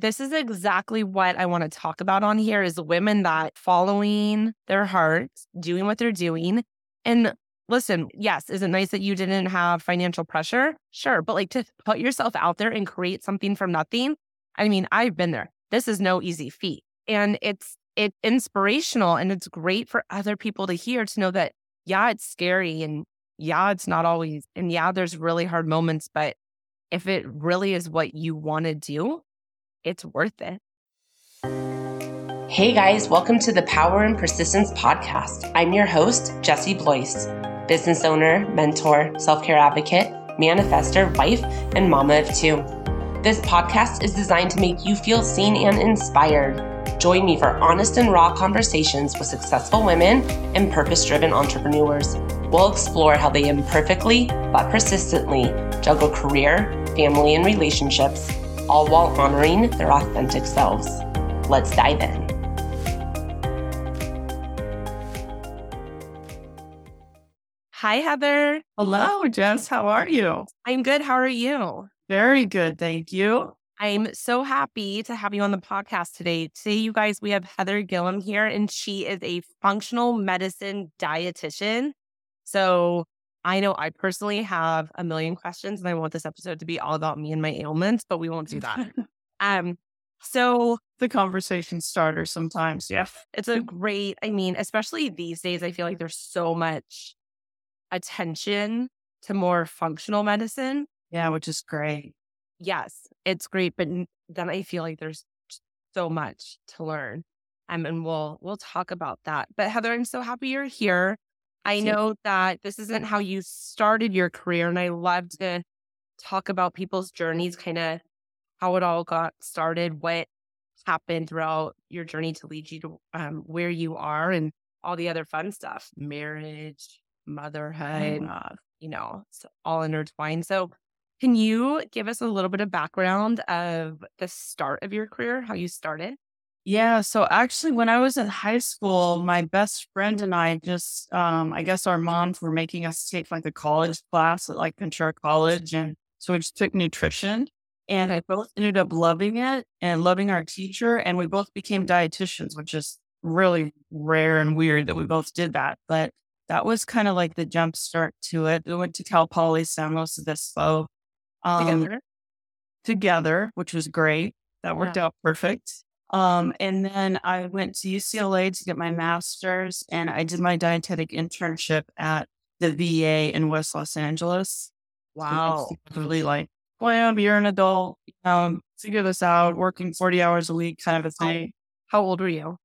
this is exactly what I want to talk about on here is women that following their hearts, doing what they're doing. And listen, yes, is it nice that you didn't have financial pressure? Sure. But like to put yourself out there and create something from nothing. I mean, I've been there. This is no easy feat. And it's it's inspirational and it's great for other people to hear to know that yeah, it's scary and yeah, it's not always and yeah, there's really hard moments, but if it really is what you want to do, it's worth it. Hey guys, welcome to the Power and Persistence podcast. I'm your host, Jessie Blois, business owner, mentor, self care advocate, manifester, wife, and mama of two. This podcast is designed to make you feel seen and inspired. Join me for honest and raw conversations with successful women and purpose driven entrepreneurs. We'll explore how they imperfectly but persistently juggle career, family, and relationships, all while honoring their authentic selves. Let's dive in. Hi, Heather. Hello, Jess. How are you? I'm good. How are you? Very good. Thank you. I'm so happy to have you on the podcast today. Today, you guys, we have Heather Gilliam here, and she is a functional medicine dietitian. So I know I personally have a million questions and I want this episode to be all about me and my ailments, but we won't do that. um, so the conversation starter sometimes. Yeah. It's a great, I mean, especially these days, I feel like there's so much attention to more functional medicine. Yeah, which is great. Yes, it's great. But then I feel like there's so much to learn. Um, and we'll we'll talk about that. But Heather, I'm so happy you're here. I know that this isn't how you started your career, and I love to talk about people's journeys, kind of how it all got started, what happened throughout your journey to lead you to um, where you are, and all the other fun stuff marriage, oh, motherhood, uh, you know, it's all intertwined. So, can you give us a little bit of background of the start of your career, how you started? Yeah. So actually, when I was in high school, my best friend and I just, um, I guess our moms were making us take like a college class at like Ventura College. And so we just took nutrition. And I both ended up loving it and loving our teacher. And we both became dietitians, which is really rare and weird that we both did that. But that was kind of like the jump start to it. We went to Cal Poly San Luis Obispo um, together. together, which was great. That worked yeah. out perfect. Um, and then I went to UCLA to get my master's and I did my dietetic internship at the VA in West Los Angeles. Wow. Really like, well, you're an adult, um, figure this out, working 40 hours a week kind of a thing. How old were you?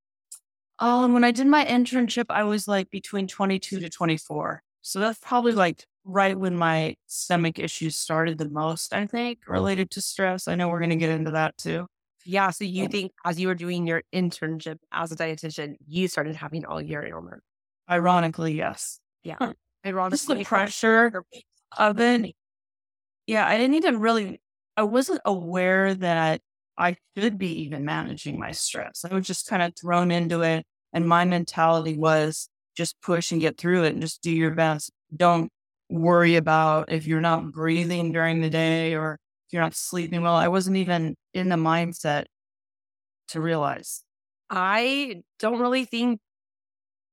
Um, when I did my internship, I was like between 22 to 24. So that's probably like right when my stomach issues started the most, I think, related to stress. I know we're going to get into that too. Yeah. So you oh. think as you were doing your internship as a dietitian, you started having all your ailments? Ironically, yes. Yeah. Ironically, Just the pressure of it. Yeah, I didn't even really. I wasn't aware that I should be even managing my stress. I was just kind of thrown into it, and my mentality was just push and get through it, and just do your best. Don't worry about if you're not breathing during the day or you're not sleeping well. I wasn't even in the mindset to realize. I don't really think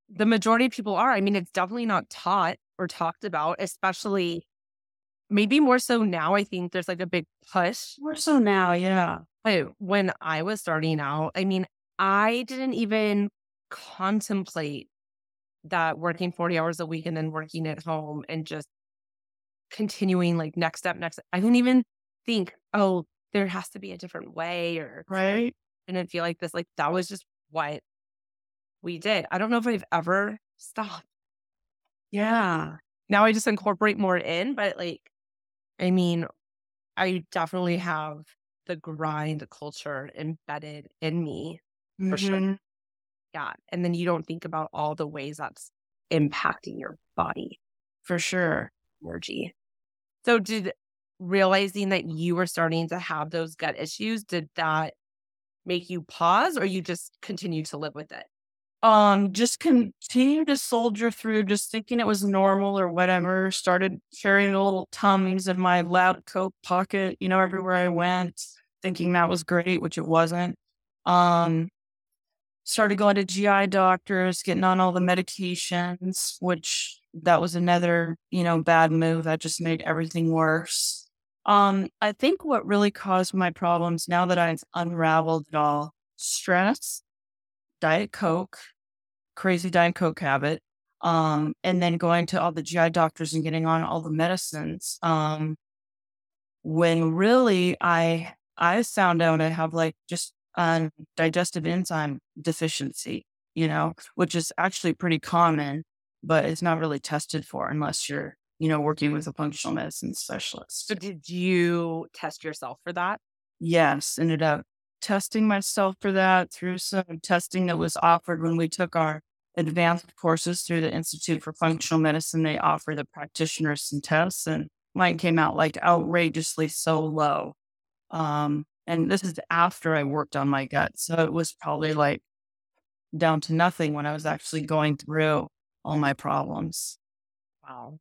the majority of people are. I mean, it's definitely not taught or talked about, especially maybe more so now. I think there's like a big push. More so now, yeah. But when I was starting out, I mean, I didn't even contemplate that working 40 hours a week and then working at home and just continuing like next step, next. I didn't even think, oh, there has to be a different way or right. I didn't feel like this. Like that was just what we did. I don't know if I've ever stopped. Yeah. Now I just incorporate more in, but like, I mean, I definitely have the grind culture embedded in me for mm-hmm. sure. Yeah. And then you don't think about all the ways that's impacting your body. For sure. Energy. So did realizing that you were starting to have those gut issues, did that make you pause or you just continue to live with it? Um, just continue to soldier through, just thinking it was normal or whatever. Started carrying little tummies in my lab coat pocket, you know, everywhere I went. thinking that was great, which it wasn't. Um, started going to GI doctors, getting on all the medications, which that was another, you know, bad move that just made everything worse. Um, I think what really caused my problems now that I've unraveled it all, stress, Diet Coke, crazy Diet Coke habit, um, and then going to all the GI doctors and getting on all the medicines. Um, when really I I found out I have like just a digestive enzyme deficiency, you know, which is actually pretty common, but it's not really tested for unless you're, you know, working with a functional medicine specialist. So did you test yourself for that? Yes, ended up testing myself for that through some testing that was offered when we took our advanced courses through the Institute for Functional Medicine. They offer the practitioners some tests, and mine came out like outrageously so low. Um, and this is after I worked on my gut. So it was probably like down to nothing when I was actually going through all my problems. Wow.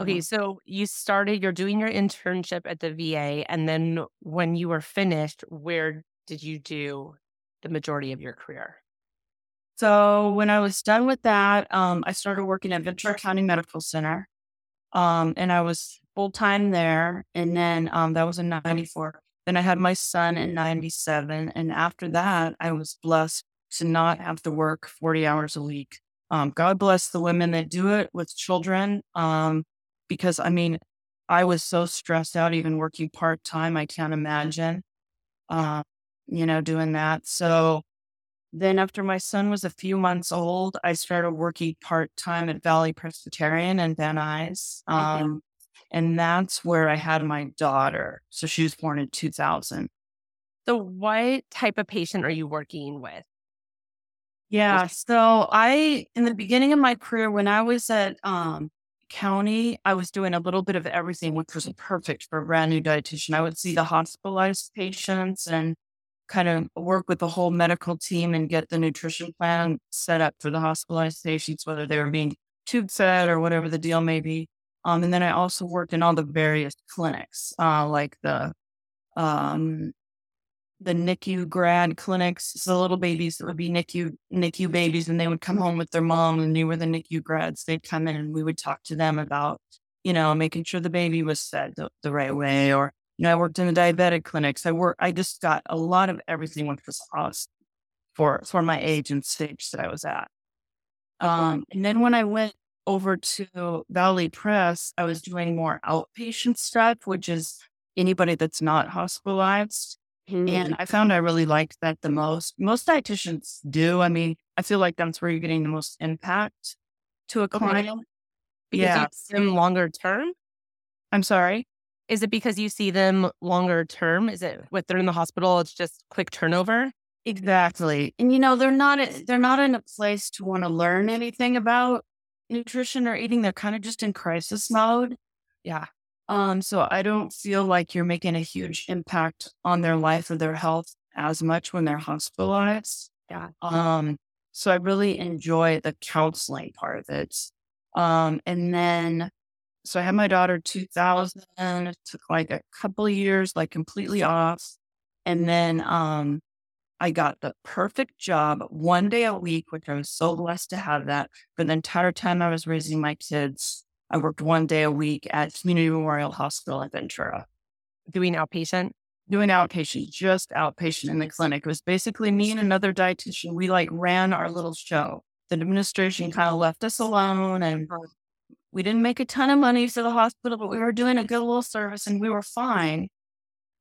Okay, so you started, you're doing your internship at the VA. And then when you were finished, where did you do the majority of your career? So when I was done with that, um, I started working at Ventura County Medical Center. Um, and I was full time there. And then um, that was in 94. Then I had my son in 97. And after that, I was blessed to not have to work 40 hours a week. Um, God bless the women that do it with children. Because I mean, I was so stressed out, even working part time. I can't imagine, uh, you know, doing that. So then, after my son was a few months old, I started working part time at Valley Presbyterian in Van Nuys. Um, and that's where I had my daughter. So she was born in 2000. So, what type of patient are you working with? Yeah. So, I, in the beginning of my career, when I was at um, county, I was doing a little bit of everything, which was perfect for a brand new dietitian. I would see the hospitalized patients and kind of work with the whole medical team and get the nutrition plan set up for the hospitalized patients, whether they were being tube fed or whatever the deal may be. Um, and then I also worked in all the various clinics, uh, like the um, the NICU grad clinics. So the little babies that would be NICU NICU babies, and they would come home with their mom, and they were the NICU grads. They'd come in, and we would talk to them about, you know, making sure the baby was fed the, the right way. Or you know, I worked in the diabetic clinics. I work. I just got a lot of everything, which was awesome for for my age and stage that I was at. Um, and then when I went over to Valley Press, I was doing more outpatient stuff, which is anybody that's not hospitalized. Mm-hmm. And I found I really liked that the most. Most dietitians do. I mean, I feel like that's where you're getting the most impact to a client. Okay. Because yeah. you see them longer term? I'm sorry? Is it because you see them longer term? Is it what they're in the hospital, it's just quick turnover? Exactly. And you know, they're not they're not in a place to want to learn anything about nutrition or eating, they're kind of just in crisis mode. Yeah. Um, so I don't feel like you're making a huge impact on their life or their health as much when they're hospitalized. Yeah. Um, so I really enjoy the counseling part of it. Um, and then so I had my daughter 2000, it took like a couple of years, like completely off. And then um I got the perfect job one day a week, which I was so blessed to have that. For the entire time I was raising my kids, I worked one day a week at Community Memorial Hospital in Ventura. Doing outpatient? Doing outpatient, just outpatient in the clinic. It was basically me and another dietitian. We like ran our little show. The administration kind of left us alone and uh-huh. we didn't make a ton of money for the hospital, but we were doing a good little service and we were fine.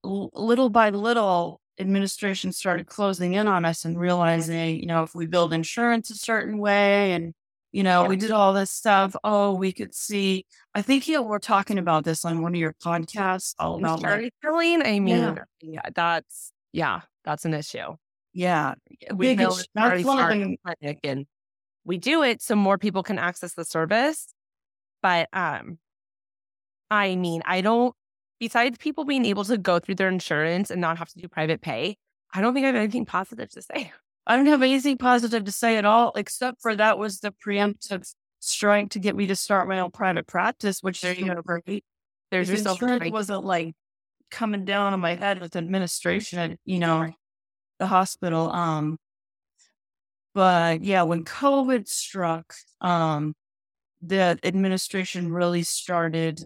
L- little by little, administration started closing in on us and realizing, you know, if we build insurance a certain way and, you know, we did all this stuff, oh, we could see. I think you know, we're talking about this on one of your podcasts all about like, I mean, yeah. yeah. that's yeah, that's an issue. Yeah. We build that's one of the clinic and we do it so more people can access the service. But um I mean, I don't besides people being able to go through their insurance and not have to do private pay, I don't think I have anything positive to say. I don't have anything positive to say at all, except for that was the preemptive strike to get me to start my own private practice, which there you go, great. There's yourself. Insurance wasn't like coming down on my head with administration at, you know, the hospital. Um, but yeah, when COVID struck, um, the administration really started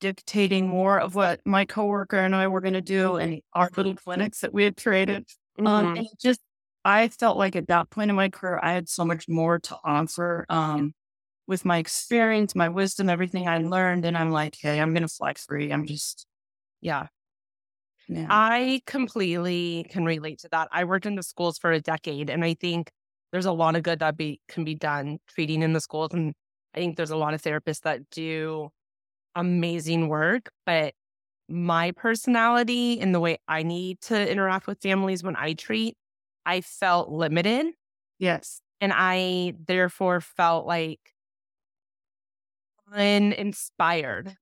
dictating more of what my coworker and I were going to do in our little clinics that we had created. Mm-hmm. Um, and just, I felt like at that point in my career, I had so much more to offer um, with my experience, my wisdom, everything I learned. And I'm like, hey, I'm going to flex free. I'm just, yeah. yeah. I completely can relate to that. I worked in the schools for a decade, and I think there's a lot of good that be can be done treating in the schools. And I think there's a lot of therapists that do amazing work, but my personality and the way I need to interact with families when I treat, I felt limited. yes. And I therefore felt like uninspired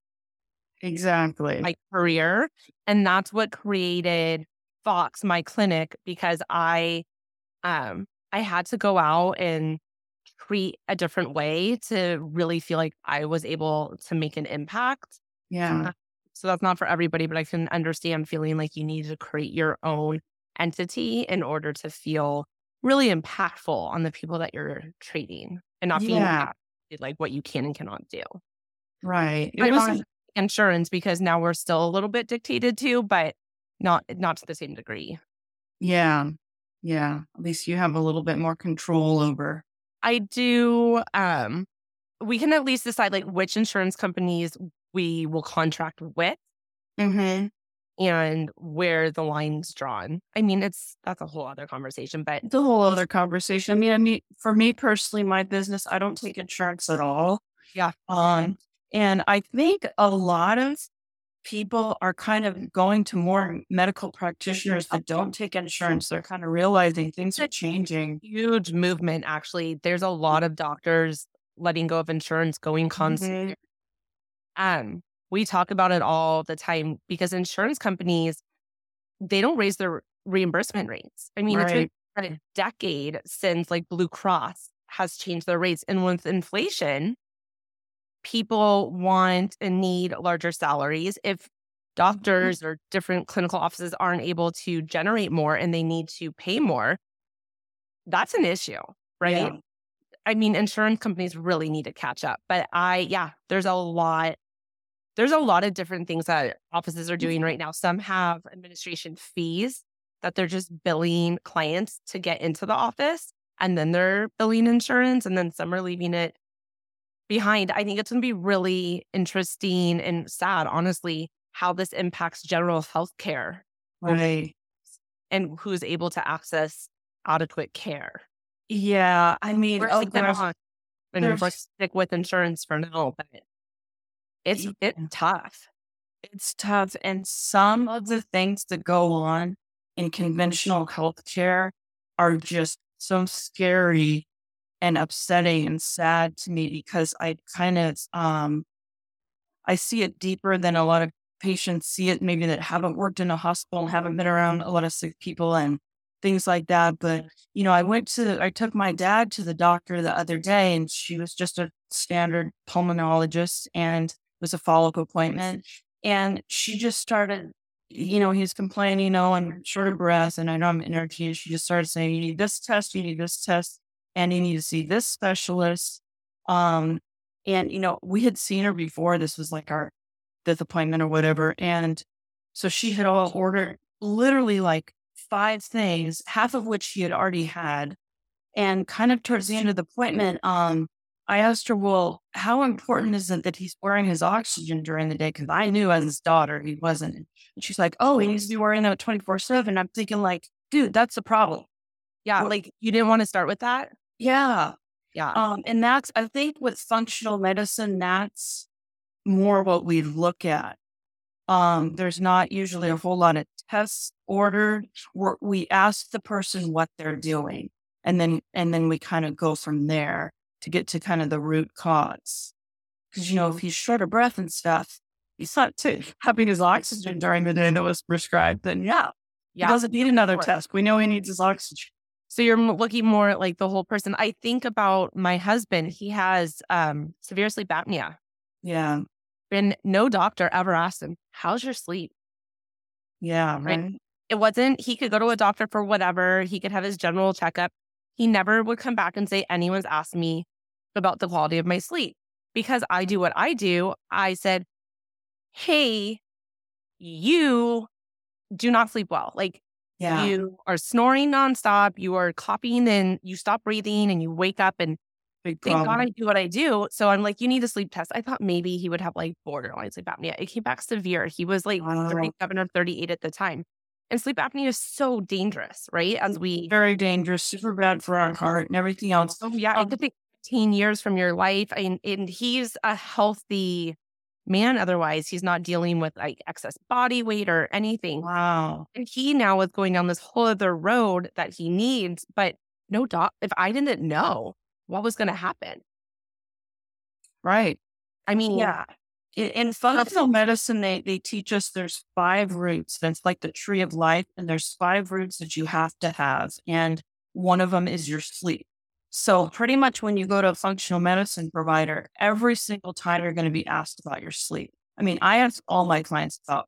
Exactly. my career. And that's what created Fox, my clinic, because I um I had to go out and treat a different way to really feel like I was able to make an impact. yeah. So that's not for everybody, but I can understand feeling like you need to create your own entity in order to feel really impactful on the people that you're treating and not being Yeah. like what you can and cannot do. Right. It was, insurance because now we're still a little bit dictated to, but not not to the same degree. yeah. Yeah. At least you have a little bit more control over. I do um we can at least decide like which insurance companies we will contract with Mm-hmm. And where the line's drawn. I mean, it's that's a whole other conversation, but It's a whole other conversation. I mean, I mean, for me personally, my business, I don't take insurance at all. Yeah. Um, and I think a lot of people are kind of going to more medical practitioners that don't take insurance. They're kind of realizing things are changing. huge movement actually. There's a lot of doctors letting go of insurance, going concierge. Um, we talk about it all the time because insurance companies they don't raise their reimbursement rates. I mean, it's been a decade since like Blue Cross has changed their rates, and with inflation, people want and need larger salaries. If mm-hmm. doctors or different clinical offices aren't able to generate more and they need to pay more, that's an issue, right? Yeah. I mean, insurance companies really need to catch up. But I, yeah, there's a lot, there's a lot of different things that offices are doing mm-hmm. right now. Some have administration fees that they're just billing clients to get into the office and then they're billing insurance and then some are leaving it behind. I think it's going to be really interesting and sad, honestly, how this impacts general health care Right. and who's able to access adequate care. Yeah. I mean, We're oh, like, gosh, on." and we're with insurance for now, but it's it's tough. it's tough. And some of the things that go on in conventional healthcare are just so scary and upsetting and sad to me because I kind of um I see it deeper than a lot of patients see it, maybe that haven't worked in a hospital and haven't been around a lot of sick people and things like that. But, you know, I went to I took my dad to the doctor the other day and she was just a standard pulmonologist and was a follow-up appointment. And she just started, you know, he's complaining, you know, I'm short of breath and I know I'm energy. And she just started saying, you need this test, you need this test, and you need to see this specialist. Um, and you know, we had seen her before. This was like our fifth appointment or whatever. And so she had all ordered literally like five things, half of which she had already had. And kind of towards the end of the appointment, um, I asked her, well, how important is it that he's wearing his oxygen during the day? Because I knew as his daughter, he wasn't. And she's like, oh, he needs to be wearing that 24 7. I'm thinking, like, dude, that's the problem. Yeah, Well- like you didn't want to start with that. Yeah. Yeah, Um, and that's, I think with functional medicine, that's more what we look at. Um, there's not usually a whole lot of tests ordered. Where we ask the person what they're doing, and then and then we kind of go from there to get to kind of the root cause. Because you know, if he's short of breath and stuff, he's not t- having his oxygen during the day that was prescribed. Then yeah, yeah. he doesn't need another test. We know he needs his oxygen. So you're looking more at like the whole person. I think about my husband. He has um severe sleep apnea, Yeah, and no doctor ever asked him, "How's your sleep?" Yeah, Right. right. It wasn't, he could go to a doctor for whatever, he could have his general checkup. He never would come back and say, anyone's asked me about the quality of my sleep. Because I do what I do, I said, hey, you do not sleep well. Like Yeah. you are snoring nonstop, you are copying and you stop breathing and you wake up and Big thank God. I do what I do. So I'm like, you need a sleep test. I thought maybe he would have like borderline sleep apnea. It came back severe. He was like Wow. 37 or 38 at the time. And sleep apnea is so dangerous, right? As we, Very dangerous, super bad for our heart and everything else. oh yeah, Um, could 15 years from your life. And, and he's a healthy man. Otherwise, he's not dealing with like excess body weight or anything. Wow. And he now is going down this whole other road that he needs, but no doc. If I didn't know what was going to happen, Right. I mean, Yeah. In, functional medicine, they, they teach us there's five roots. That's like the tree of life. And there's five roots that you have to have. And one of them is your sleep. So pretty much when you go to a functional medicine provider, every single time you're going to be asked about your sleep. I mean, I ask all my clients about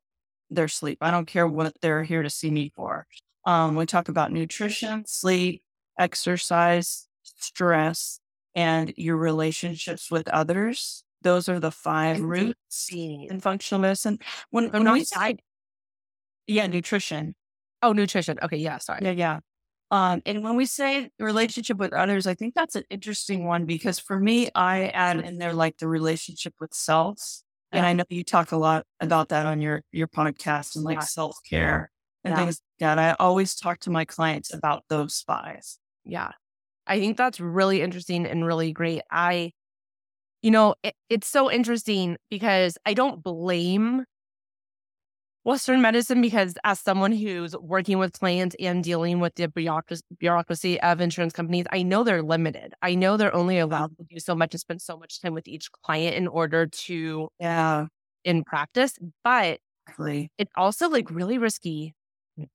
their sleep. I don't care what they're here to see me for. Um, we talk about nutrition, sleep, exercise, stress, and your relationships with others. Those are the five roots in functional medicine. When, They're when we say, diet- yeah, nutrition. Oh, nutrition. Okay, yeah, sorry. Yeah, yeah. Um, and when we say relationship with others, I think that's an interesting one because for me, I add in there like the relationship with self. And Yeah. I know you talk a lot about that on your your podcast and like Yeah. self care and Yeah. things like that. I always talk to my clients about those five. Yeah. I think that's really interesting and really great. I, you know, it, it's so interesting because I don't blame Western medicine because as someone who's working with clients and dealing with the bureaucracy, of insurance companies, I know they're limited. I know they're only allowed to do so much and spend so much time with each client in order to Yeah, in practice, but exactly. it's also like really risky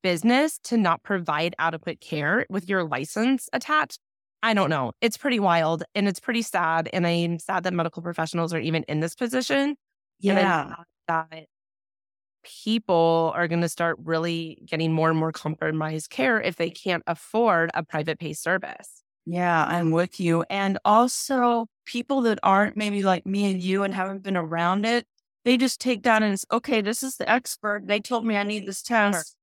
business to not provide adequate care with your license attached. I don't know. It's pretty wild and it's pretty sad. And I'm sad that medical professionals are even in this position. Yeah. that people are going to start really getting more and more compromised care if they can't afford a private pay service. Yeah, I'm with you. And also, people that aren't maybe like me and you and haven't been around it, they just take that and it's okay, this is the expert. They told me I need this test.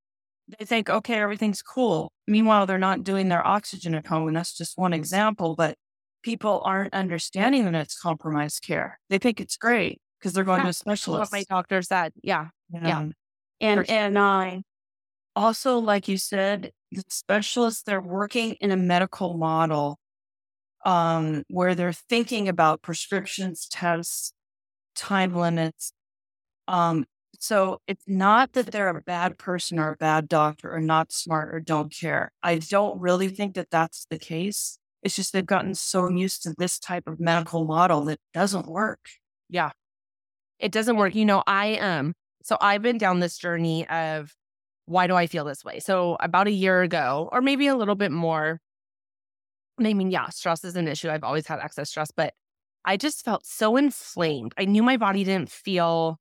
They think, okay, everything's cool. Meanwhile, they're not doing their oxygen at home. And that's just one example. But people aren't understanding that it's compromised care. They think it's great because they're going Yeah, to a What specialist. my doctor said. Yeah. Yeah. And sure. and I also, like you said, the specialists they're working in a medical model um, where they're thinking about prescriptions, tests, time limits. Um, so it's not that they're a bad person or a bad doctor or not smart or don't care. I don't really think that that's the case. It's just they've gotten so used to this type of medical model that doesn't work. Yeah. It doesn't work. You know, I um so I've been down this journey of why do I feel this way? So about a year ago, or maybe a little bit more. I mean, yeah, stress is an issue. I've always had excess stress, but I just felt so inflamed. I knew my body didn't feel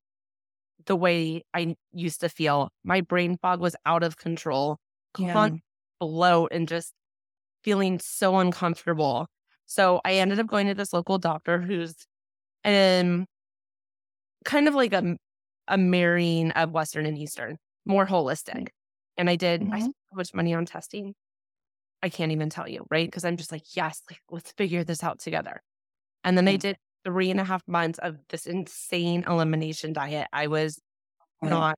the way I used to feel. My brain fog was out of control, constant bloat, and just feeling so uncomfortable. So I ended up going to this local doctor who's um kind of like a a marrying of Western and Eastern, more holistic. And I did I Mhm. spent so much money on testing. I can't even tell you, right? Because I'm just like, yes, like let's figure this out together. And then they Mm. did three and a half months of this insane elimination diet. I was Right. not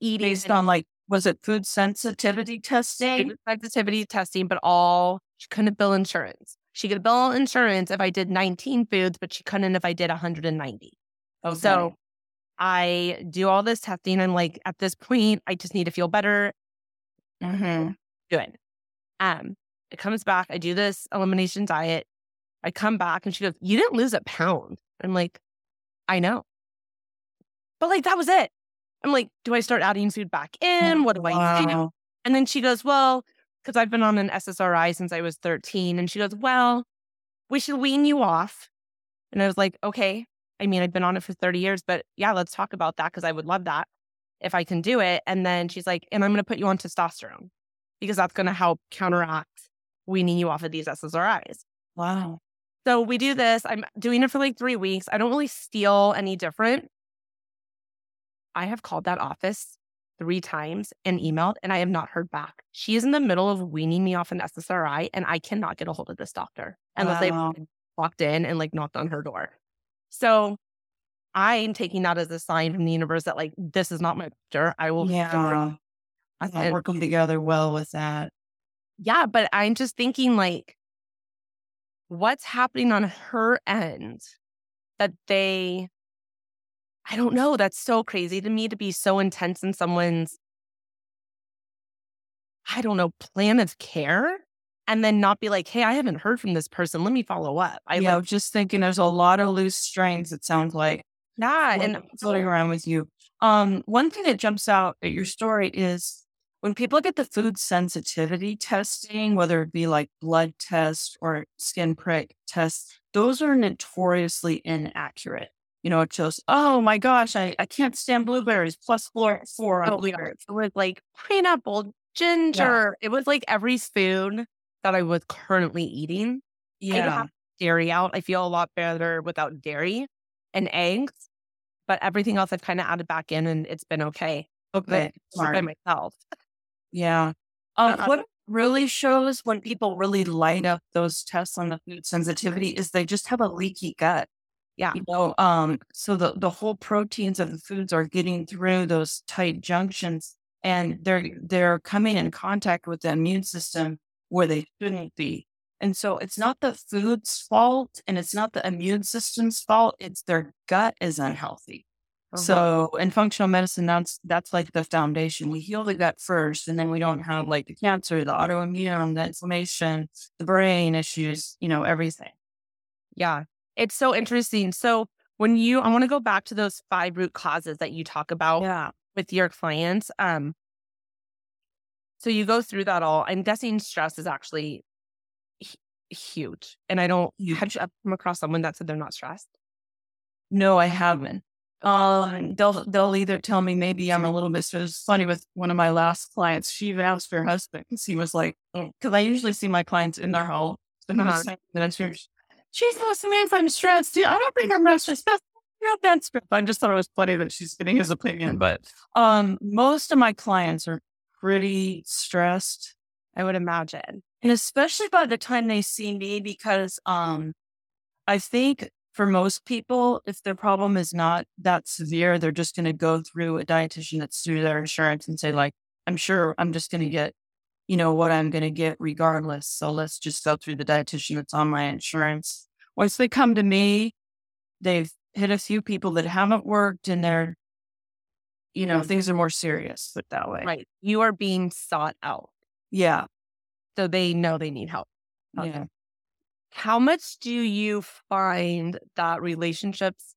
eating Based on like, was it food sensitivity testing? food sensitivity testing, but all she couldn't bill insurance. She could bill insurance if I did 19 foods, but she couldn't if I did 190. Okay. So I do all this testing. I'm like, at this point, I just need to feel better. Mhm. it. Um, it comes back. I do this elimination diet. I come back and she goes, You didn't lose a pound. I'm like, I know. But like that was it. I'm like, do I start adding food back in? What do I do? Wow. And then she goes, Well, because I've been on an SSRI since I was 13. And she goes, Well, we should wean you off. And I was like, Okay. I mean, I've been on it for 30 years, but yeah, let's talk about that because I would love that. if I can do it. And then she's like, and I'm going to put you on testosterone because that's going to help counteract weaning you off of these SSRIs. Wow. So we do this. I'm doing it for like three weeks. I don't really feel any different. I have called that office three times and emailed, and I have not heard back. She is in the middle of weaning me off an SSRI, and I cannot get a hold of this doctor unless Wow. they walked in and like knocked on her door. So I'm taking that as a sign from the universe that like this is not my doctor. I will. Yeah. I thought And- working together well with that. Yeah, but I'm just thinking like, what's happening on her end that they, I don't know. That's so crazy to me to be so intense in someone's, I don't know, plan of care and then not be like, hey, I haven't heard from this person. Let me follow up. I yeah, like, just thinking there's a lot of loose strings, it sounds like. yeah. And floating around with you. Um, one thing that jumps out at your story is when people get the food sensitivity testing, whether it be like blood test or skin prick tests, those are notoriously inaccurate. You know, it shows, oh my gosh, I, I can't stand blueberries plus four, four on Oh, blueberries. It was like pineapple, ginger. It was like every food that I was currently eating. Yeah. dairy out. I feel a lot better without dairy and eggs, but everything else I've kind of added back in and it's been okay. Okay. By myself. Yeah. Um, Uh, what really shows when people really light up those tests on the food sensitivity is they just have a leaky gut. Yeah. You know, um, so the, the whole proteins of the foods are getting through those tight junctions and they're they're coming in contact with the immune system where they shouldn't be. And so it's not the food's fault and it's not the immune system's fault, it's their gut is unhealthy. Uh-huh. So in functional medicine, that's that's like the foundation. We heal the gut first, and then we don't have like the cancer, the autoimmune, the inflammation, the brain issues, you know, everything. yeah, it's so interesting. So when you, I want to go back to those five root causes that you talk about Yeah. with your clients. Um, so you go through that all. I'm guessing stress is actually huge, and I don't. Huge. Have you ever come across someone that said they're not stressed? No, I haven't. Um, they'll they'll either tell me maybe I'm a little bit. So it's funny with one of my last clients. She even asked for her husband because he was like, because I usually see my clients in their home. So Uh-huh. uh I'm she's asking me if I'm stressed. I don't think I'm not stressed. That's stressed. I just thought it was funny that she's getting his opinion. But um, most of my clients are pretty stressed. I would imagine. And especially by the time they see me, because um, I think for most people, if their problem is not that severe, they're just going to go through a dietitian that's through their insurance and say, like, I'm sure I'm just going to get, you know, what I'm going to get regardless. So let's just go through the dietitian that's on my insurance. Once they come to me, they've hit a few people that haven't worked and they're, you know, things are more serious, put that way. Right. You are being sought out. Yeah. So they know they need help. Okay. Yeah. How much do you find that relationships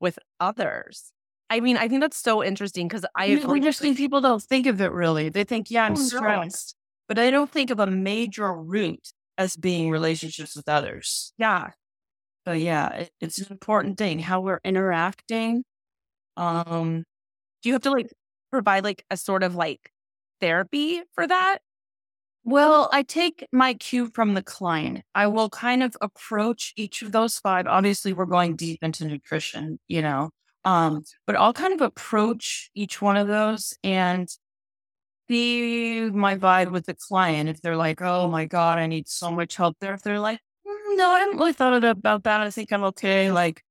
with others? I mean, I think that's so interesting because I I agree. just think people don't think of it really. They think, yeah, I'm Oh, no. stressed, but I don't think of a major root as being relationships with others. Yeah. But yeah, it, it's an important thing how we're interacting. Um, Do you have to like provide like a sort of like therapy for that? well, I take my cue from the client. I will kind of approach each of those five. Obviously, we're going deep into nutrition, you know, um, but I'll kind of approach each one of those and see my vibe with the client. If they're like, oh my God, I need so much help there. If they're like, "Mm, no, I haven't really thought about that. I think I'm okay. Like,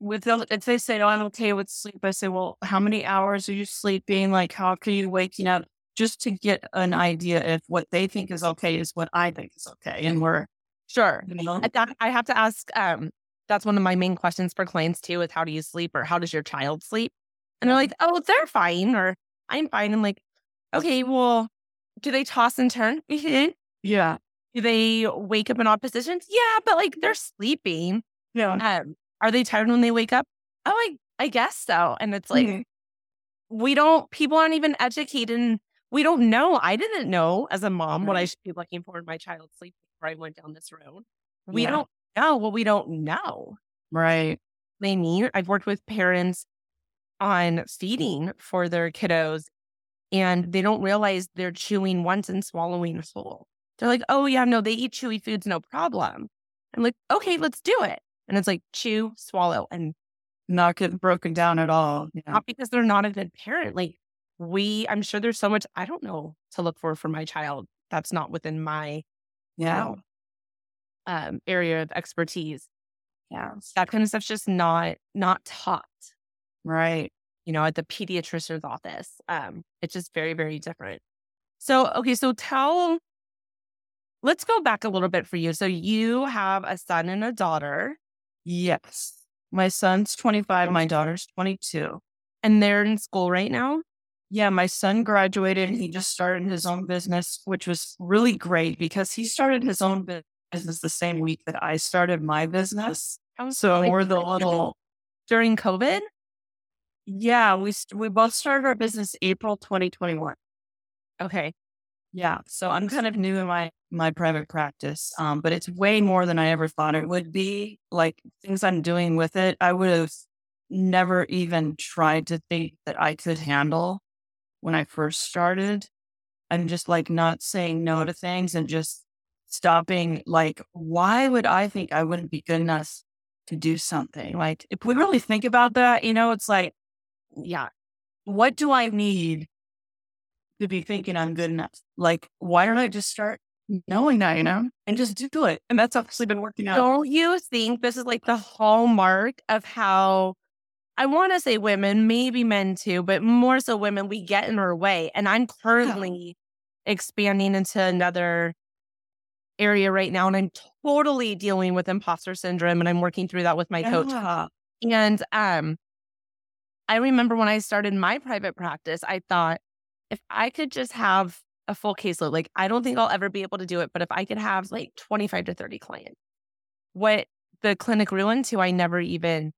with the, if they say, no, I'm okay with sleep, I say, well, how many hours are you sleeping? Like, how often are you waking up? Just to get an idea if what they think is okay is what I think is okay. And we're, Sure. you know, I, have to ask. Um, that's one of my main questions for clients too. Is how do you sleep or how does your child sleep? And they're like, oh, they're fine or I'm fine. I'm like, okay, well, do they toss and turn? Mhm. yeah. Do they wake up in odd positions? Yeah, but like they're sleeping. Yeah. Um, are they tired when they wake up? Oh, I I guess so. And it's like Mhm. we don't. People aren't even educated. And we don't know. I didn't know as a mom what I should be looking for in my child's sleep before I went down this road. We Yeah. don't know what we don't know. right. They need, I've worked with parents on feeding for their kiddos and they don't realize they're chewing once and swallowing whole. They're like, oh, yeah, no, they eat chewy foods, no problem. I'm like, okay, let's do it. And it's like chew, swallow, and not get broken down at all. Yeah. Not because they're not a good parent. Like, we, I'm sure there's so much I don't know to look for for my child. That's not within my yeah um, um area of expertise. Yeah, that kind of stuff's just not not taught. Right. You know, at the pediatrician's office, um, it's just very very different. So okay, so tell. Let's go back a little bit for you. So you have a son and a daughter. Yes. My son's 25, my daughter's 22. And they're in school right now? Yeah, my son graduated. And he just started his own business, which was really great because he started his own business the same week that I started my business. So we're the little during COVID. Yeah, we we both started our business April 2021. Okay. Yeah, so I'm kind of new in my my private practice, um, but it's way more than I ever thought it would be. Like things I'm doing with it, I would have never even tried to think that I could handle when I first started. I'm just like not saying no to things and just stopping. Like, why would I think I wouldn't be good enough to do something? Like, if we really think about that, you know, it's like, yeah, what do I need to be thinking I'm good enough? Like, why don't I just start knowing that, you know, and just do it? And that's obviously been working out. Don't you think this is like the hallmark of how I want to say women, maybe men too, but more so women, we get in our way. And I'm currently yeah. expanding into another area right now. And I'm totally dealing with imposter syndrome. And I'm working through that with my coach. And um, I remember when I started my private practice, I thought if I could just have a full caseload, like I don't think I'll ever be able to do it, but if I could have like 25 to 30 clients, what the clinic grew into, I never even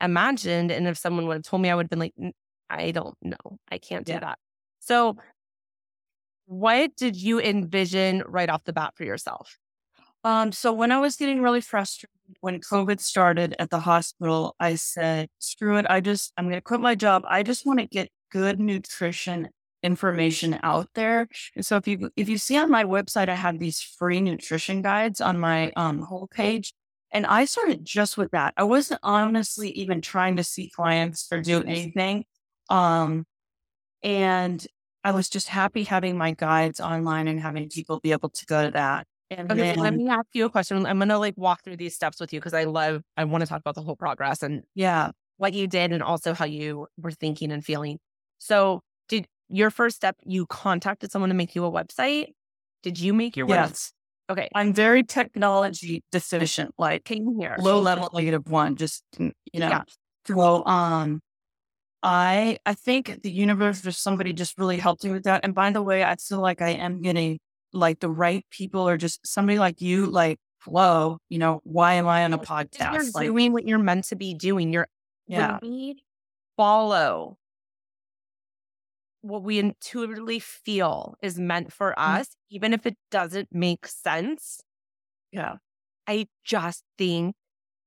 imagined. And if someone would have told me, I would have been like, I don't know. I can't do yeah. that. So, what did you envision right off the bat for yourself? Um, so when I was getting really frustrated when COVID started at the hospital, I said, screw it. I just, I'm going to quit my job. I just want to get good nutrition information out there. And so if you, if you see on my website, I have these free nutrition guides on my um, whole page. And I started just with that. I wasn't honestly even trying to see clients or do anything. Um, and I was just happy having my guides online and having people be able to go to that. And okay, then, let me ask you a question. I'm gonna like walk through these steps with you because I love I want to talk about the whole progress and yeah, what you did and also how you were thinking and feeling. So your first step you contacted someone to make you a website? Did you make your website? yes. website? Okay. I'm very technology deficient, like Came here. low level negative one, just you know. Yeah. So um I I think the universe or somebody just really helped me with that. And by the way, I feel like I am getting like the right people or just somebody like you, like Flo, you know, why am I on a podcast? You're like, doing what you're meant to be doing. You're yeah. follow what we intuitively feel is meant for mm. us, mm-hmm. even if it doesn't make sense. Yeah. I just think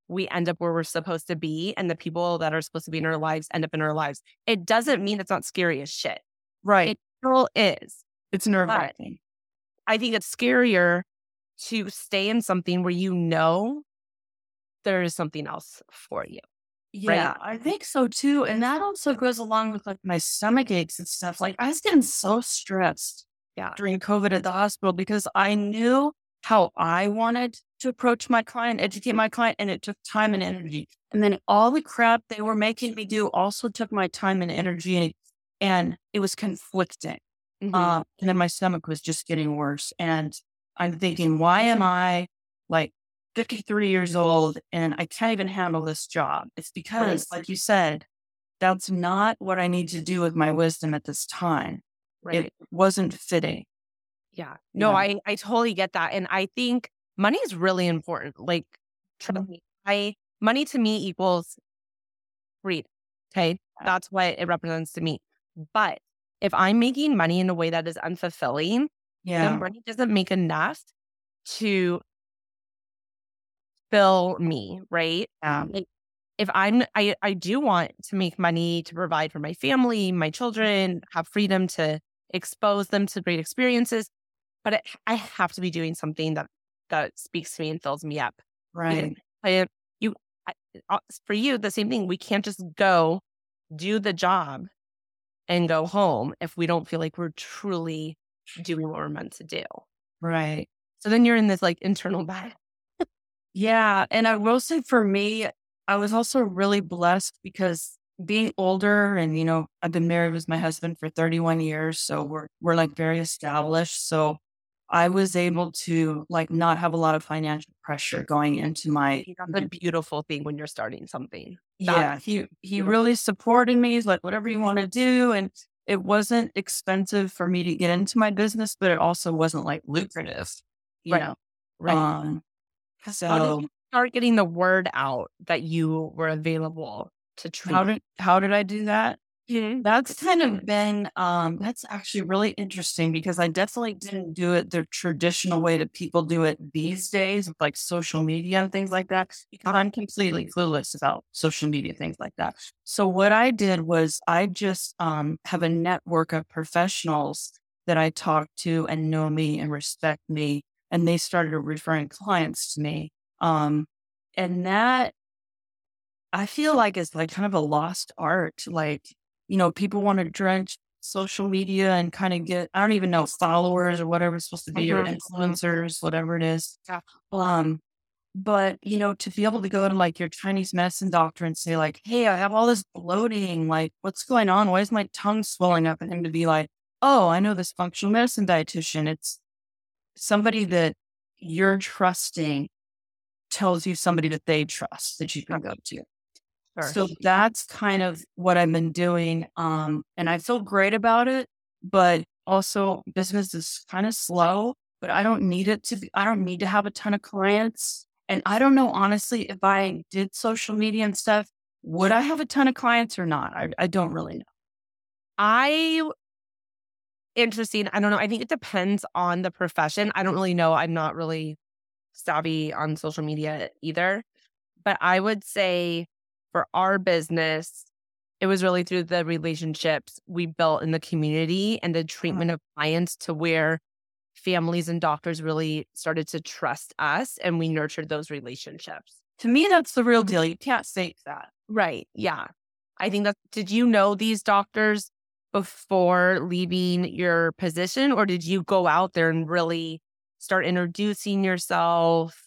we end up where we're supposed to be and the people that are supposed to be in our lives end up in our lives. It doesn't mean it's not scary as shit. Right. It still is. It's nerve wracking. I think it's scarier to stay in something where you know there is something else for you. Yeah, right? I think so too. And that also goes along with like my stomach aches and stuff. Like I was getting so stressed yeah. during COVID at the hospital because I knew how I wanted to approach my client, educate my client, and it took time and energy. And then all the crap they were making me do also took my time and energy, and, it was conflicting. Mm-hmm. Um, and then my stomach was just getting worse. And I'm thinking, why am I like 53 years old and I can't even handle this job. It's because, right. like you said, that's not what I need to do with my wisdom at this time. Right. It wasn't fitting. Yeah. No, yeah. I, I totally get that. And I think money is really important. Like, mm-hmm. I, money to me equals freedom. Okay. That's what it represents to me. But if I'm making money in a way that is unfulfilling, yeah. money doesn't make enough to fill me, right? Yeah. Like, if I'm, I, I do want to make money to provide for my family, my children, have freedom to expose them to great experiences, but it, I have to be doing something that that speaks to me and fills me up. Right. I, you, I, uh, for you, the same thing. We can't just go do the job and go home if we don't feel like we're truly doing what we're meant to do. Right. So then you're in this like internal battle. Yeah. And I will say for me, I was also really blessed because being older and, you know, I've been married with my husband for 31 years. So we're, we're like very established. So I was able to like not have a lot of financial pressure going into my. That's a beautiful thing when you're starting something. Yeah, he he really supported me. He's like, whatever you want to do, and it wasn't expensive for me to get into my business, but it also wasn't like lucrative. You right. know, right? Um, so how did you start getting the word out that you were available to treat. How did how did I do that? Mm-hmm. That's kind of been um that's actually really interesting because I definitely didn't do it the traditional way that people do it these days with like social media and things like that because I'm completely clueless about social media things like that. So what I did was I just um have a network of professionals that I talk to and know me and respect me and they started referring clients to me. Um and that I feel like it's like kind of a lost art. Like you know, people want to drench social media and kind of get, I don't even know, followers or whatever it's supposed to be, mm-hmm. or influencers, whatever it is. Yeah. Um, but you know, to be able to go to like your Chinese medicine doctor and say, like, hey, I have all this bloating, like, what's going on? Why is my tongue swelling up? And him to be like, oh, I know this functional medicine dietitian. It's somebody that you're trusting tells you somebody that they trust that you can go to. Sure. So that's kind of what I've been doing. Um, and I feel great about it, but also business is kind of slow, but I don't need it to be, I don't need to have a ton of clients. And I don't know, honestly, if I did social media and stuff, would I have a ton of clients or not? I, I don't really know. I, interesting. I don't know. I think it depends on the profession. I don't really know. I'm not really savvy on social media either. But I would say for our business, it was really through the relationships we built in the community and the uh-huh. treatment of clients to where families and doctors really started to trust us and we nurtured those relationships. To me, that's the real deal. You can't fake that. Right. Yeah. I think that, did you know these doctors before leaving your position or did you go out there and really start introducing yourself?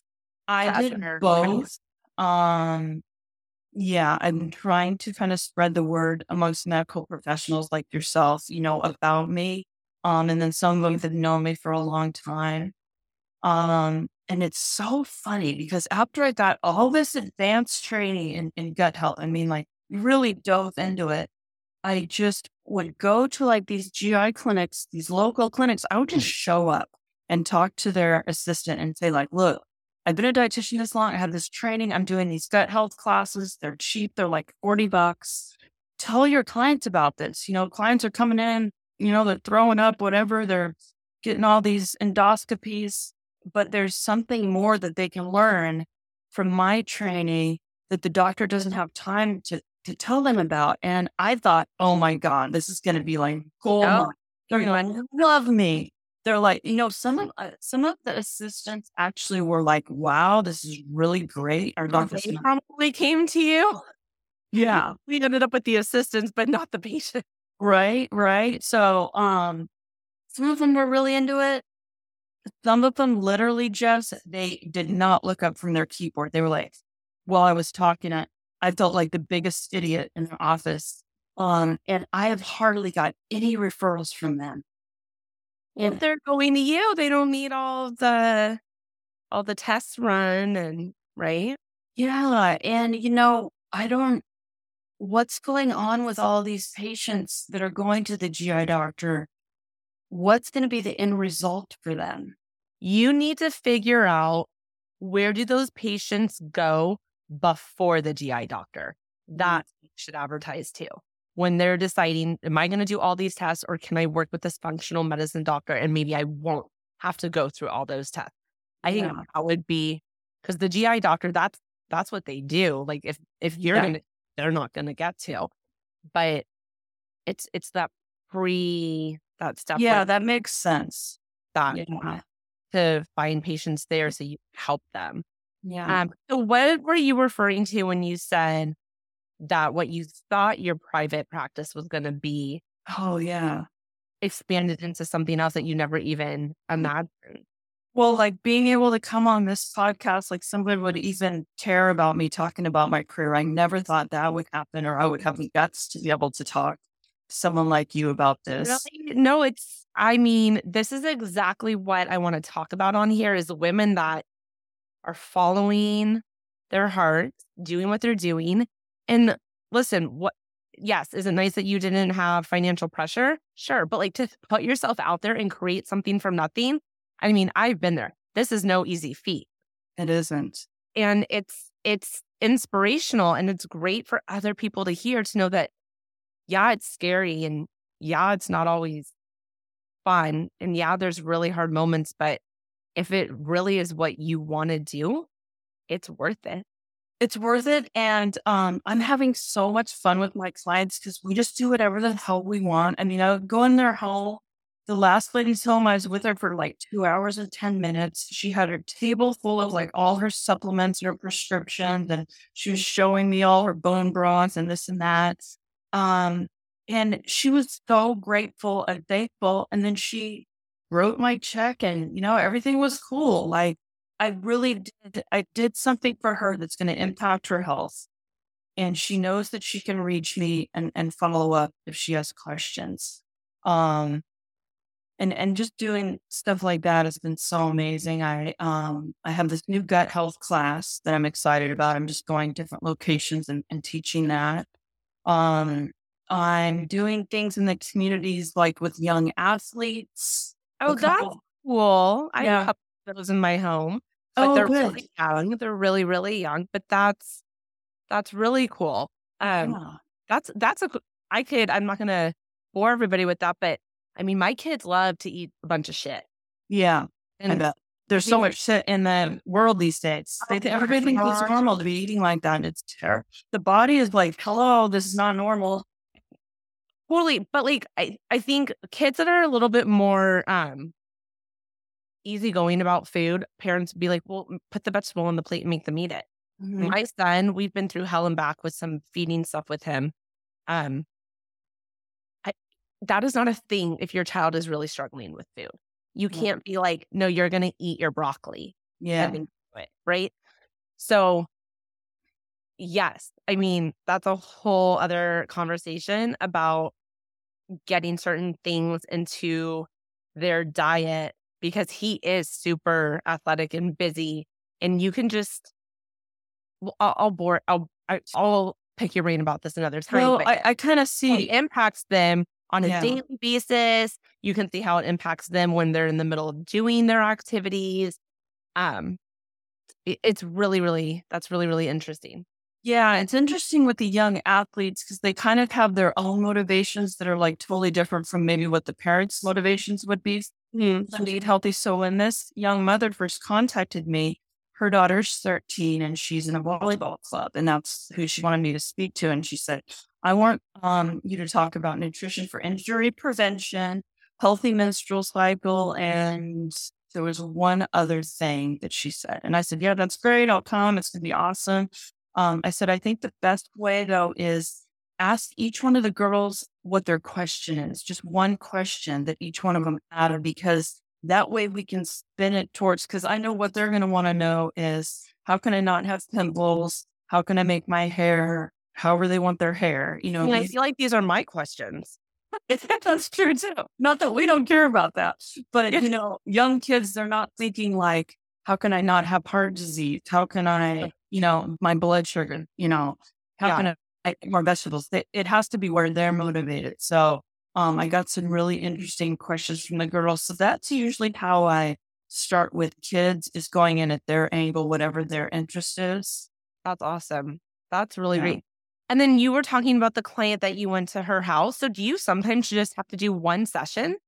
I did both. Um, yeah, I'm trying to kind of spread the word amongst medical professionals like yourself, you know, about me. Um, and then some of them have known me for a long time. Um, and it's so funny because after I got all this advanced training in, in gut health, I mean, like really dove into it. I just would go to like these GI clinics, these local clinics. I would just mm. show up and talk to their assistant and say, like, look, I've been a dietitian this long. I have this training. I'm doing these gut health classes. They're cheap. They're like 40 bucks. Tell your clients about this. You know, clients are coming in, you know, they're throwing up, whatever. They're getting all these endoscopies, but there's something more that they can learn from my training that the doctor doesn't have time to, to tell them about. And I thought, oh my God, this is going to be like gold. Oh, they're going to love me they're like, you know, some of uh, some of the assistants actually were like, "Wow, this is really great." Our doctor probably came to you. Yeah, we ended up with the assistants, but not the patient. Right, right. So, um, some of them were really into it. Some of them literally just they did not look up from their keyboard. They were like, while I was talking, I, I felt like the biggest idiot in the office. Um, and I have hardly got any referrals from them if they're going to you, they don't need all the all the tests run and right. Yeah, and you know, I don't. What's going on with all these patients that are going to the GI doctor? What's going to be the end result for them? You need to figure out where do those patients go before the GI doctor. That mm. should advertise too when they're deciding, am I going to do all these tests or can I work with this functional medicine doctor and maybe I won't have to go through all those tests? I think yeah. that would be because the GI doctor, that's that's what they do. Like if if you're Yeah. gonna they're not gonna get to. But it's it's that pre that stuff. Yeah, that makes sense. that Yeah. to find patients there so you help them. Yeah. Um, so what were you referring to when you said that what you thought your private practice was going to be oh, yeah. expanded into something else that you never even imagined? Well, like being able to come on this podcast, like somebody would even care about me talking about my career. I never thought that would happen or I would have the guts to be able to talk to someone like you about this. Really? No, it's, I mean, this is exactly what I want to talk about on here is women that are following their heart, doing what they're doing. And listen, what, yes, is it nice that you didn't have financial pressure? Sure. But like to put yourself out there and create something from nothing. I mean, I've been there. This is no easy feat. It isn't. And it's, it's inspirational and it's great for other people to hear to know that, yeah, it's scary and yeah, it's not always fun. And yeah, there's really hard moments, but if it really is what you want to do, it's worth it. It's worth it. And um, I'm having so much fun with my clients because we just do whatever the hell we want. I mean, I go in their home. The last lady's home, I was with her for like two hours and 10 minutes. She had her table full of like all her supplements and her prescriptions, and she was showing me all her bone broths and this and that. Um, and she was so grateful and thankful. And then she wrote my check, and you know, everything was cool. Like, I really did. I did something for her that's going to impact her health. And she knows that she can reach me and, and follow up if she has questions. Um, and, and just doing stuff like that has been so amazing. I, um, I have this new gut health class that I'm excited about. I'm just going different locations and, and teaching that. Um, I'm doing things in the communities like with young athletes. Oh, that's cool. I Yeah. have a couple of those in my home, but Oh, they're good. really young. They're really, really young, but that's, that's really cool. Um, Yeah. that's, that's a, I could, I'm not going to bore everybody with that, but I mean, my kids love to eat a bunch of shit. Yeah. And. There's so much shit in the world these days. They think everybody thinks it's normal to be eating like that. and It's terrible. The body is like, hello, this is not normal. Totally. But like I, I think kids that are a little bit more um easygoing about food, parents be like, well, put the vegetable on the plate and make them eat it. Mm-hmm. My son, we've been through hell and back with some feeding stuff with him. Um I, that is not a thing if your child is really struggling with food. You can't be like, no, you're gonna eat your broccoli. Yeah. and then do it, right? So, yes, I mean, that's a whole other conversation about getting certain things into their diet because he is super athletic and busy. And you can just, well, I'll, I'll bore, I'll, I, I'll pick your brain about this another time. Well, I, I kind of it see. impacts them on a Yeah. daily basis. You can see how it impacts them when they're in the middle of doing their activities. Um, it- it's really, really, that's really, really interesting. Yeah. It's interesting with the young athletes because they kind of have their own motivations that are like totally different from maybe what the parents' motivations would be. to eat healthy. So when this young mother first contacted me, her daughter's 13 and she's in a volleyball club, and that's who she wanted me to speak to. And she said, I want um, you to talk about nutrition for injury prevention, healthy menstrual cycle, and there was one other thing that she said. And I said, Yeah, that's great. I'll come. It's going to be awesome. Um, I said, I think the best way though is ask each one of the girls what their question is, just one question that each one of them added, because that way we can spin it towards, because I know what they're going to want to know is how can I not have pimples? How can I make my hair however they want their hair? You know, And I feel like these are my questions. that's true too. Not that we don't care about that, but you know, young kids, they're not thinking like, how can I not have heart disease? How can I, you know, my blood sugar, you know, how Yeah. can I eat more vegetables? It, it has to be where they're motivated. So, um, I got some really interesting questions from the girls. So that's usually how I start with kids is going in at their angle, whatever their interest is. That's awesome. That's really Yeah. great. And then you were talking about the client that you went to her house. So do you sometimes just have to do one session?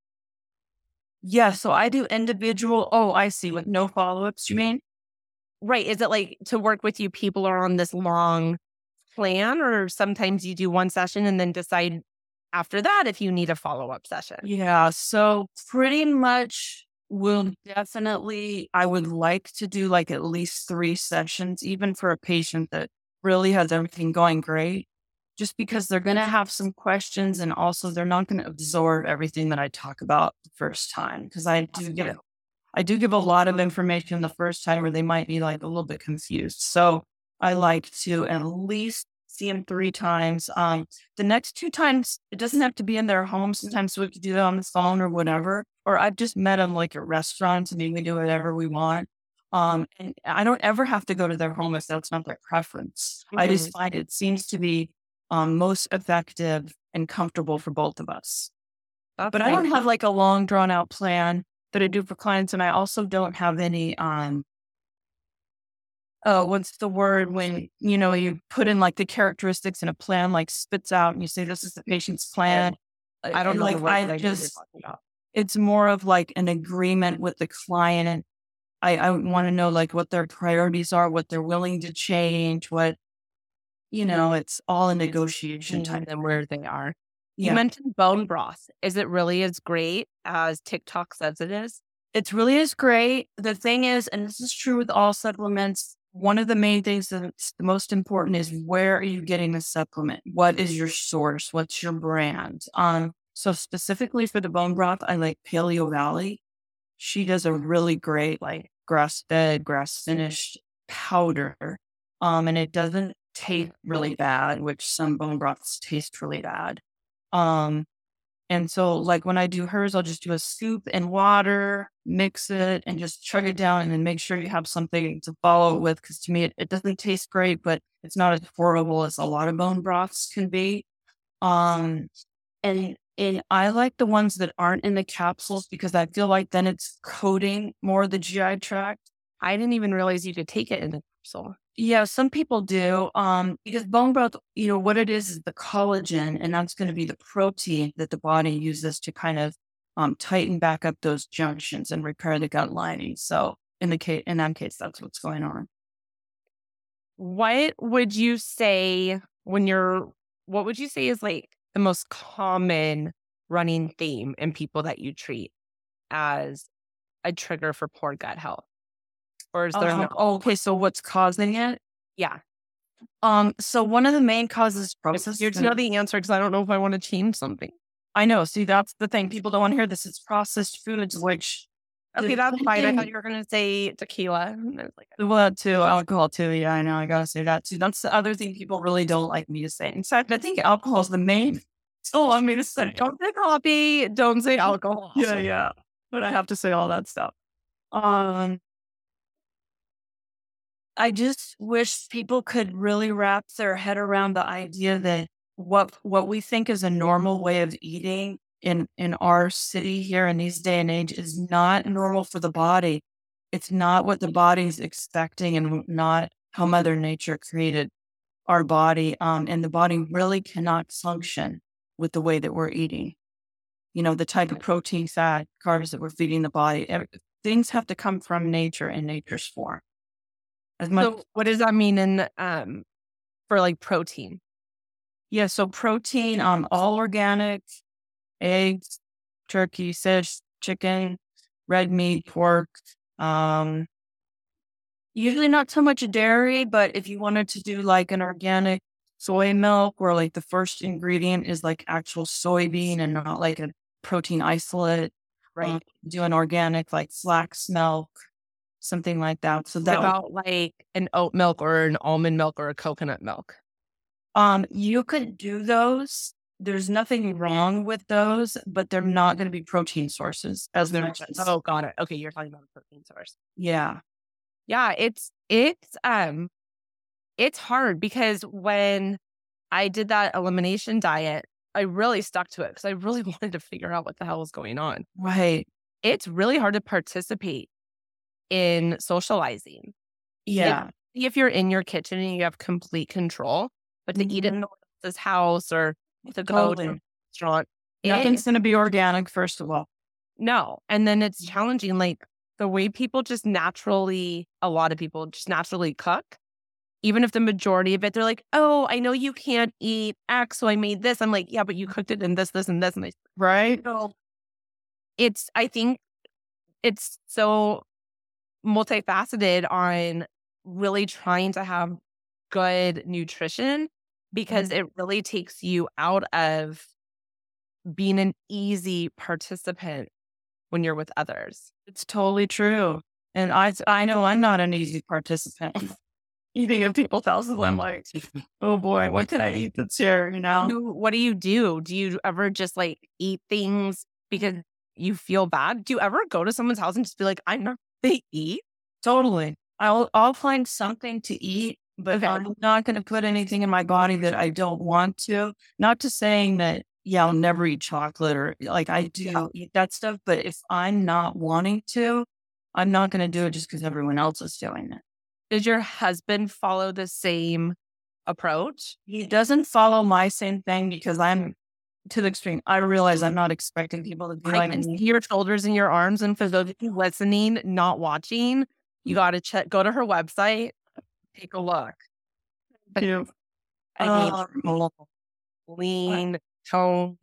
Yeah. So I do individual. Oh, I see. With no follow ups, you mean? Right. Is it like to work with you, people are on this long plan, or sometimes you do one session and then decide after that if you need a follow up session? Yeah. So pretty much will definitely, I would like to do like at least three sessions, even for a patient that really has everything going great, just because they're going to have some questions and also they're not going to absorb everything that I talk about the first time. Cause I do give, I do give a lot of information the first time where they might be like a little bit confused. So I like to at least see them three times. Um, the next two times, it doesn't have to be in their home. Sometimes we could do that on the phone or whatever. Or I've just met them like at restaurants. I mean, we do whatever we want. Um, and I don't ever have to go to their home if that's not their preference. Mm-hmm. I just find it seems to be um, most effective and comfortable for both of us. That's but I don't have like a long drawn out plan that I do for clients, and I also don't have any um, uh, what's the word when you know you put in like the characteristics in a plan, like spits out, and you say this is the patient's plan. I don't know. Like I just, it's more of like an agreement with the client, and I, I want to know like what their priorities are, what they're willing to change, what you know. It's all a negotiation time and where they are. You mentioned bone broth. Is it really as great as TikTok says it is? It's really as great. The thing is, and this is true with all supplements, one of the main things that's the most important is where are you getting the supplement? What is your source? What's your brand? Um, so specifically for the bone broth, I like Paleovalley. She does a really great like grass fed, grass finished powder. Um, and it doesn't taste really bad, which some bone broths taste really bad. Um, and so, like when I do hers, I'll just do a scoop and water, mix it, and just chug it down, and then make sure you have something to follow it with. Because to me, it, it, doesn't taste great, but it's not as horrible as a lot of bone broths can be. Um, and and I like the ones that aren't in the capsules because I feel like then it's coating more of the GI tract. I didn't even realize you could take it in the capsule. Yeah, some people do. Um, because bone broth, you know, what it is is the collagen, and that's going to be the protein that the body uses to kind of um, tighten back up those junctions and repair the gut lining. So in the case, in that case, that's what's going on. What would you say when you're? What would you say is like the most common running theme in people that you treat as a trigger for poor gut health? Or is there? Uh, no- oh, okay, so what's causing it? Yeah. Um. So one of the main causes process. You know the answer because I don't know if I want to change something. I know. See, that's the thing. People don't want to hear this. It's processed foods, which Okay, that's fine. I thought you were going to say tequila. Like, well, too, alcohol too. Yeah, I know. I got to say that too. That's the other thing people really don't like me to say. In fact, I think alcohol is the main. Oh, I mean, to say. Don't say coffee. Don't say alcohol. yeah, yeah. But I have to say all that stuff. Um, I just wish people could really wrap their head around the idea that what what we think is a normal way of eating in in our city here in these day and age is not normal for the body. It's not what the body's expecting and not how Mother Nature created our body. Um, and the body really cannot function with the way that we're eating. You know, the type of protein, fat, carbs that we're feeding the body. Things have to come from nature in nature's form. As much. So what does that mean in um for like protein? Yeah, so protein, um, all organic, eggs, turkey, fish, chicken, red meat, pork. Um, usually not so much dairy, but if you wanted to do like an organic soy milk where like the first ingredient is like actual soybean and not like a protein isolate, right? Um, do an organic like flax milk, something like that. So that about like an oat milk or an almond milk or a coconut milk. Um, you could do those. There's nothing wrong with those, but they're not going to be protein sources as they're. Oh, got it. Okay, you're talking about a protein source. Yeah, yeah. It's it's um, it's hard because when I did that elimination diet, I really stuck to it because I really wanted to figure out what the hell was going on. Right. It's really hard to participate in socializing. Yeah. If, if, you're in your kitchen and you have complete control, but to mm-hmm. eat in this house or to go to a restaurant, nothing's going to be organic, first of all. No. And then it's challenging. Like the way people just naturally, a lot of people just naturally cook, even if the majority of it, they're like, oh, I know you can't eat X, so I made this. I'm like, yeah, but you cooked it in this, this, and this. And I, Right. so it's, I think it's so multifaceted on really trying to have good nutrition because mm-hmm. it really takes you out of being an easy participant when you're with others. It's totally true. And I I know I'm not an easy participant. Eating at people's houses, I'm like, oh boy, what can I eat that's here? You know? What do you do? Do you ever just like eat things because you feel bad? Do you ever go to someone's house and just be like, I'm not they eat? Totally. I'll I'll find something to eat, but Okay. I'm not going to put anything in my body that I don't want to. Not to saying that yeah, I'll never eat chocolate or like I do eat that stuff, but if I'm not wanting to, I'm not going to do it just because everyone else is doing it. Does your husband follow the same approach? He doesn't follow my same thing because I'm to the extreme. I realize I'm not expecting people to be I like can me. see your shoulders and your arms. And for those of you listening, not watching, you got to check, go to her website, take a look. But Yeah. I mean, Uh, lean, tone.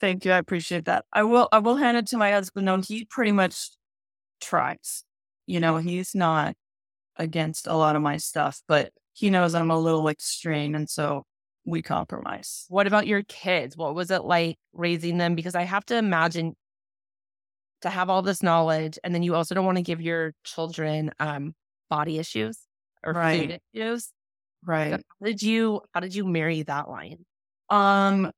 Thank you. I appreciate that. I will I will hand it to my husband. No, he pretty much tries. You know, he's not against a lot of my stuff, but he knows I'm a little extreme and so we compromise. What about your kids? What was it like raising them? Because I have to imagine to have all this knowledge, and then you also don't want to give your children um, body issues or Right. food issues. So Right. how did you? How did you marry that line? Um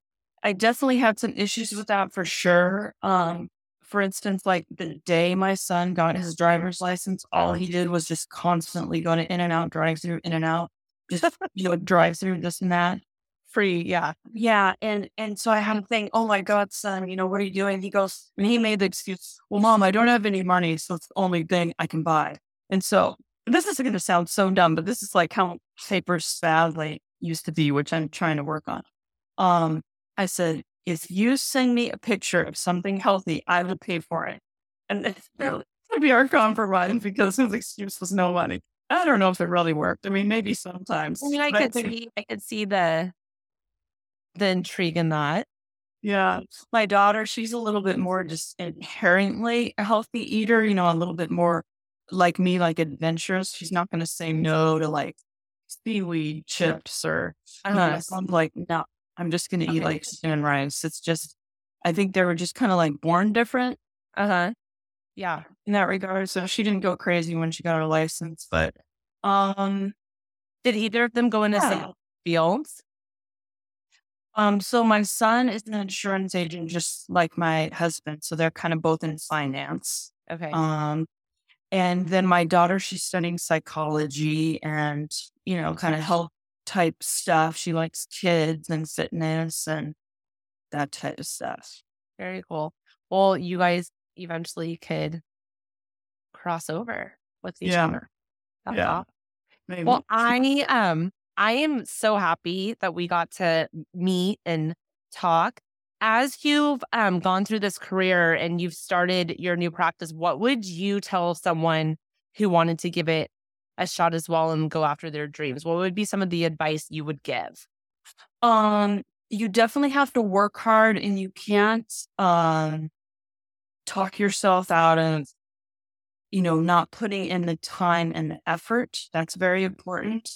I definitely had some issues with that for sure. Um for instance, like the day my son got his driver's license, all he did was just constantly go to In-N-Out, drive through, In-N-Out, just you know, drive through this and that. Free, yeah. Yeah, and and so I had to think, oh my God, son, you know, what are you doing? He goes, and he made the excuse, well, mom, I don't have any money, so it's the only thing I can buy. And so this is going to sound so dumb, but this is like how paper sadly used to be, which I'm trying to work on. Um, I said, if you send me a picture of something healthy, I will pay for it. And it's really to be our compromise because his excuse was no money. I don't know if it really worked. I mean, maybe sometimes. I mean, I could see, I could see the the intrigue in that. Yeah. My daughter, she's a little bit more just inherently a healthy eater, you know, a little bit more like me, like adventurous. She's not going to say no to like seaweed chips or, Uh, uh, I'm like, no, I'm just going to eat like chicken and rice. It's just, I think they were just kind of like born different uh huh. Yeah. in that regard. So she didn't go crazy when she got her license, but, um, Did either of them go into Yeah. same fields? Um, so my son is an insurance agent, just like my husband. So they're kind of both in finance. Okay. Um, and then my daughter, she's studying psychology and, you know, kind of health type stuff. She likes kids and fitness and that type of stuff. Very cool. Well, you guys eventually could cross over with each Yeah. other. That's Yeah. awesome. Maybe. Well, I um I am so happy that we got to meet and talk. As you've um gone through this career and you've started your new practice, what would you tell someone who wanted to give it a shot as well and go after their dreams? What would be some of the advice you would give? Um, you definitely have to work hard and you can't um talk yourself out of, you know, not putting in the time and the effort. That's very important.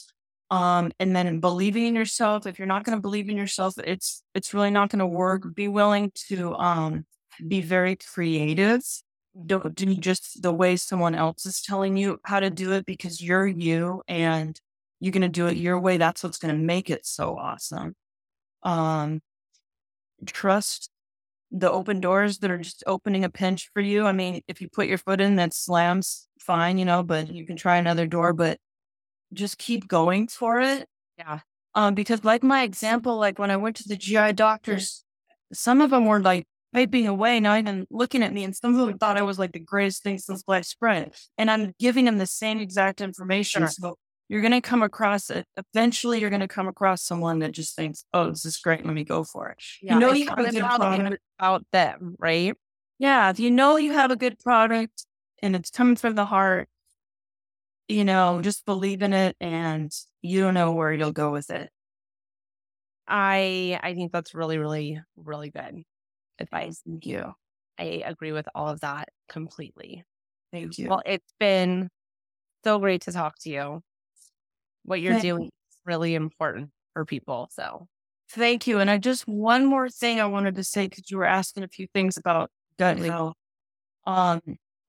Um, and then believing in yourself. If you're not going to believe in yourself, it's it's really not going to work. Be willing to um be very creative. Don't do just the way someone else is telling you how to do it because you're you and you're going to do it your way. That's what's going to make it so awesome um trust the open doors that are just opening a pinch for you. I mean, if you put your foot in that slams, fine, you know, but you can try another door, but just keep going for it. Yeah. Um, because like my example, like when I went to the GI doctors, some of them were like piping away, not even looking at me, and some of them thought I was like the greatest thing since sliced bread. And I'm giving them the same exact information. Sure. So you're gonna come across it. Eventually, you're gonna come across someone that just thinks, "Oh, this is great. Let me go for it." Yeah, you know, you have a good product. about them, right? Yeah, if you know you have a good product and it's coming from the heart, you know, just believe in it and you don't know where you'll go with it. I I think that's really, really, really good advice. Thank you. I agree with all of that completely. Thank you. Well, it's been so great to talk to you. What you're Thank doing is really important for people. So Thank you. And I just one more thing I wanted to say because you were asking a few things about gut health. Um,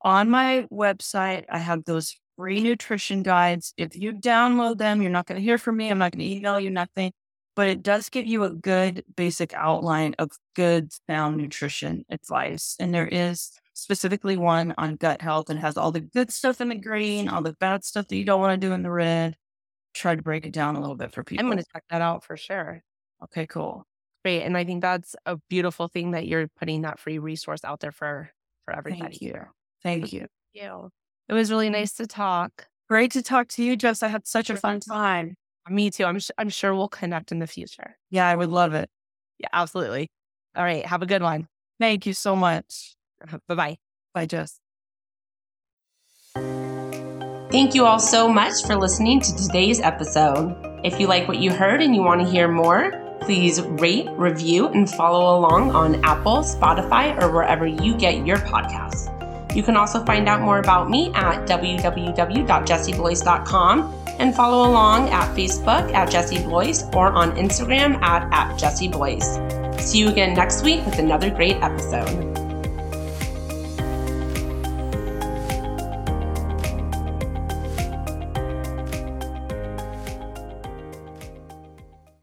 on my website, I have those free nutrition guides. If you download them, you're not going to hear from me. I'm not going to email you nothing, but it does give you a good basic outline of good sound nutrition advice. And there is specifically one on gut health and has all the good stuff in the green, all the bad stuff that you don't want to do in the red. Try to break it down a little bit for people. I'm going to check that out for sure. Okay, cool. Great. And I think that's a beautiful thing that you're putting that free resource out there for for everybody. Thank you. Thank you. you. It was really mm-hmm. nice to talk. Great to talk to you, Jess. I had such a fun time. Me too. I'm sh- I'm sure we'll connect in the future. Yeah, I would love it. Yeah, absolutely. All right. Have a good one. Thank you so much. Uh-huh, bye bye. Bye, Jess. Thank you all so much for listening to today's episode. If you like what you heard and you want to hear more, please rate, review, and follow along on Apple, Spotify, or wherever you get your podcasts. You can also find out more about me at www.jessieblois.com and follow along at Facebook at Jessie Blois or on Instagram at, at Jessie. See you again next week with another great episode.